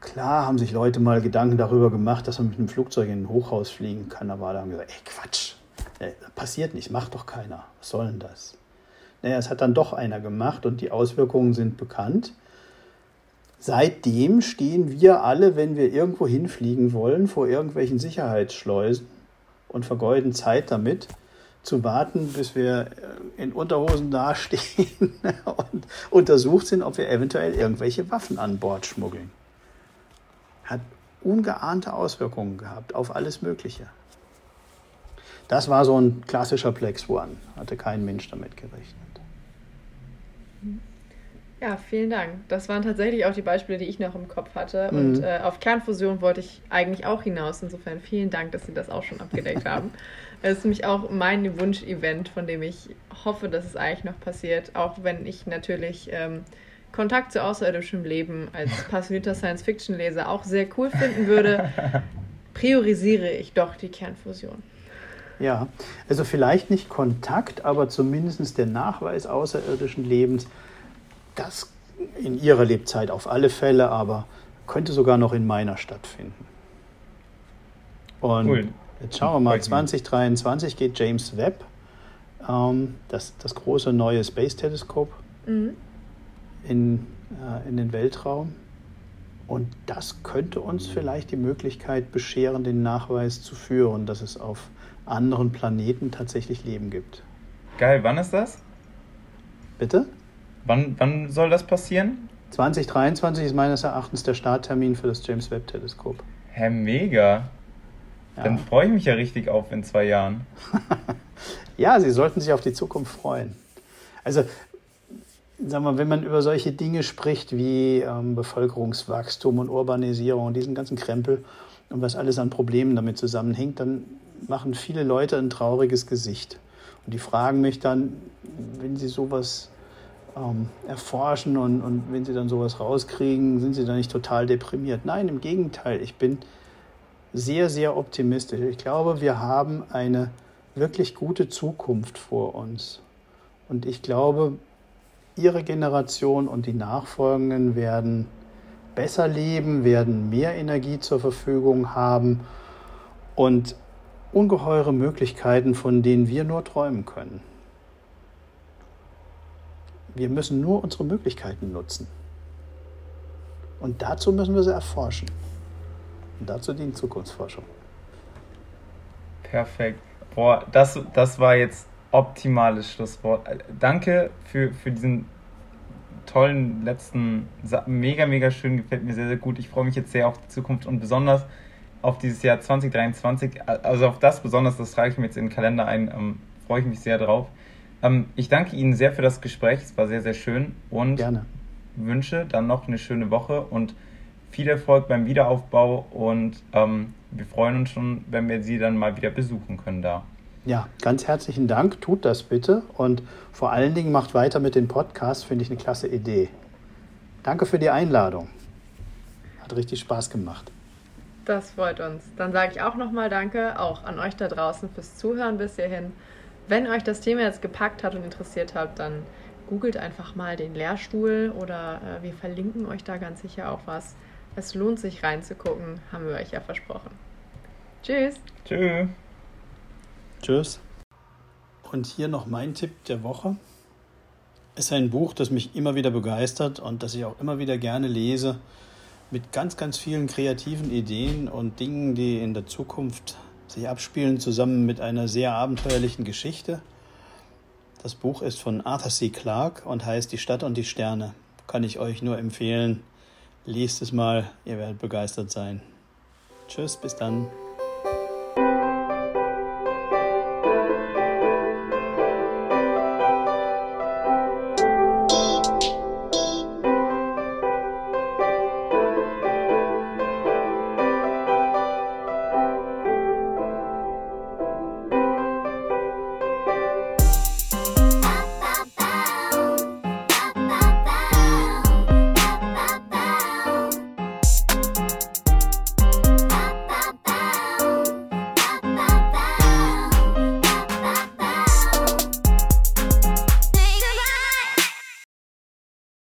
Klar haben sich Leute mal Gedanken darüber gemacht, dass man mit einem Flugzeug in ein Hochhaus fliegen kann, aber alle haben gesagt, ey Quatsch, ey, passiert nicht, macht doch keiner. Was soll denn das? Naja, es hat dann doch einer gemacht und die Auswirkungen sind bekannt. seitdem stehen wir alle, wenn wir irgendwo hinfliegen wollen, vor irgendwelchen Sicherheitsschleusen und vergeuden Zeit damit, zu warten, bis wir in Unterhosen dastehen und untersucht sind, ob wir eventuell irgendwelche Waffen an Bord schmuggeln. Hat ungeahnte Auswirkungen gehabt auf alles Mögliche. Das war so ein klassischer Plex One. Hatte kein Mensch damit gerechnet. Ja, vielen Dank. Das waren tatsächlich auch die Beispiele, die ich noch im Kopf hatte. Mhm. Und äh, auf Kernfusion wollte ich eigentlich auch hinaus. Insofern vielen Dank, dass Sie das auch schon abgedeckt haben. Es ist nämlich auch mein Wunsch-Event, von dem ich hoffe, dass es eigentlich noch passiert. Auch wenn ich natürlich ähm, Kontakt zu außerirdischem Leben als passionierter Science-Fiction-Leser auch sehr cool finden würde, priorisiere ich doch die Kernfusion. Ja, also vielleicht nicht Kontakt, aber zumindest der Nachweis außerirdischen Lebens das in ihrer Lebzeit auf alle Fälle, aber könnte sogar noch in meiner stattfinden. Und cool. jetzt schauen wir mal, 2023 geht James Webb, ähm, das, das große neue Space-Teleskop, mhm. In, äh, in den Weltraum. Und das könnte uns vielleicht die Möglichkeit bescheren, den Nachweis zu führen, dass es auf anderen Planeten tatsächlich Leben gibt. Geil, wann ist das? Bitte? Wann, wann soll das passieren? 2023 ist meines Erachtens der Starttermin für das James Webb Teleskop. Hä, mega. Ja. Dann freue ich mich ja richtig auf in zwei Jahren. ja, Sie sollten sich auf die Zukunft freuen. Also, sag mal, wenn man über solche Dinge spricht wie ähm, Bevölkerungswachstum und Urbanisierung und diesen ganzen Krempel und was alles an Problemen damit zusammenhängt, dann machen viele Leute ein trauriges Gesicht. Und die fragen mich dann, wenn sie sowas ähm, erforschen und, und wenn sie dann sowas rauskriegen, sind sie dann nicht total deprimiert. Nein, im Gegenteil, ich bin sehr, sehr optimistisch. Ich glaube, wir haben eine wirklich gute Zukunft vor uns. Und ich glaube, Ihre Generation und die Nachfolgenden werden besser leben, werden mehr Energie zur Verfügung haben und ungeheure Möglichkeiten, von denen wir nur träumen können. Wir müssen nur unsere Möglichkeiten nutzen. Und dazu müssen wir sie erforschen. Und dazu dient Zukunftsforschung. Perfekt. Boah, das, das war jetzt optimales Schlusswort. Danke für, für diesen tollen letzten, mega, mega schön, gefällt mir sehr, sehr gut. Ich freue mich jetzt sehr auf die Zukunft und besonders auf dieses Jahr 2023. Also auf das besonders, das trage ich mir jetzt in den Kalender ein, ähm, freue ich mich sehr drauf. Ähm, ich danke Ihnen sehr für das Gespräch. Es war sehr, sehr schön und Gerne. wünsche dann noch eine schöne Woche und viel Erfolg beim Wiederaufbau und ähm, wir freuen uns schon, wenn wir Sie dann mal wieder besuchen können da. Ja, ganz herzlichen Dank. Tut das bitte und vor allen Dingen macht weiter mit den Podcasts, finde ich eine klasse Idee. Danke für die Einladung. Hat richtig Spaß gemacht. Das freut uns. Dann sage ich auch nochmal Danke, auch an euch da draußen fürs Zuhören bis hierhin. Wenn euch das Thema jetzt gepackt hat und interessiert hat, dann googelt einfach mal den Lehrstuhl oder äh, wir verlinken euch da ganz sicher auch was. Es lohnt sich reinzugucken, haben wir euch ja versprochen. Tschüss. Tschüss. Tschüss. Und hier noch mein Tipp der Woche. Ist ein Buch, das mich immer wieder begeistert und das ich auch immer wieder gerne lese, mit ganz, ganz vielen kreativen Ideen und Dingen, die in der Zukunft sich abspielen, zusammen mit einer sehr abenteuerlichen Geschichte. Das Buch ist von Arthur C. Clarke und heißt Die Stadt und die Sterne. Kann ich euch nur empfehlen. Liest es mal, ihr werdet begeistert sein. Tschüss, bis dann.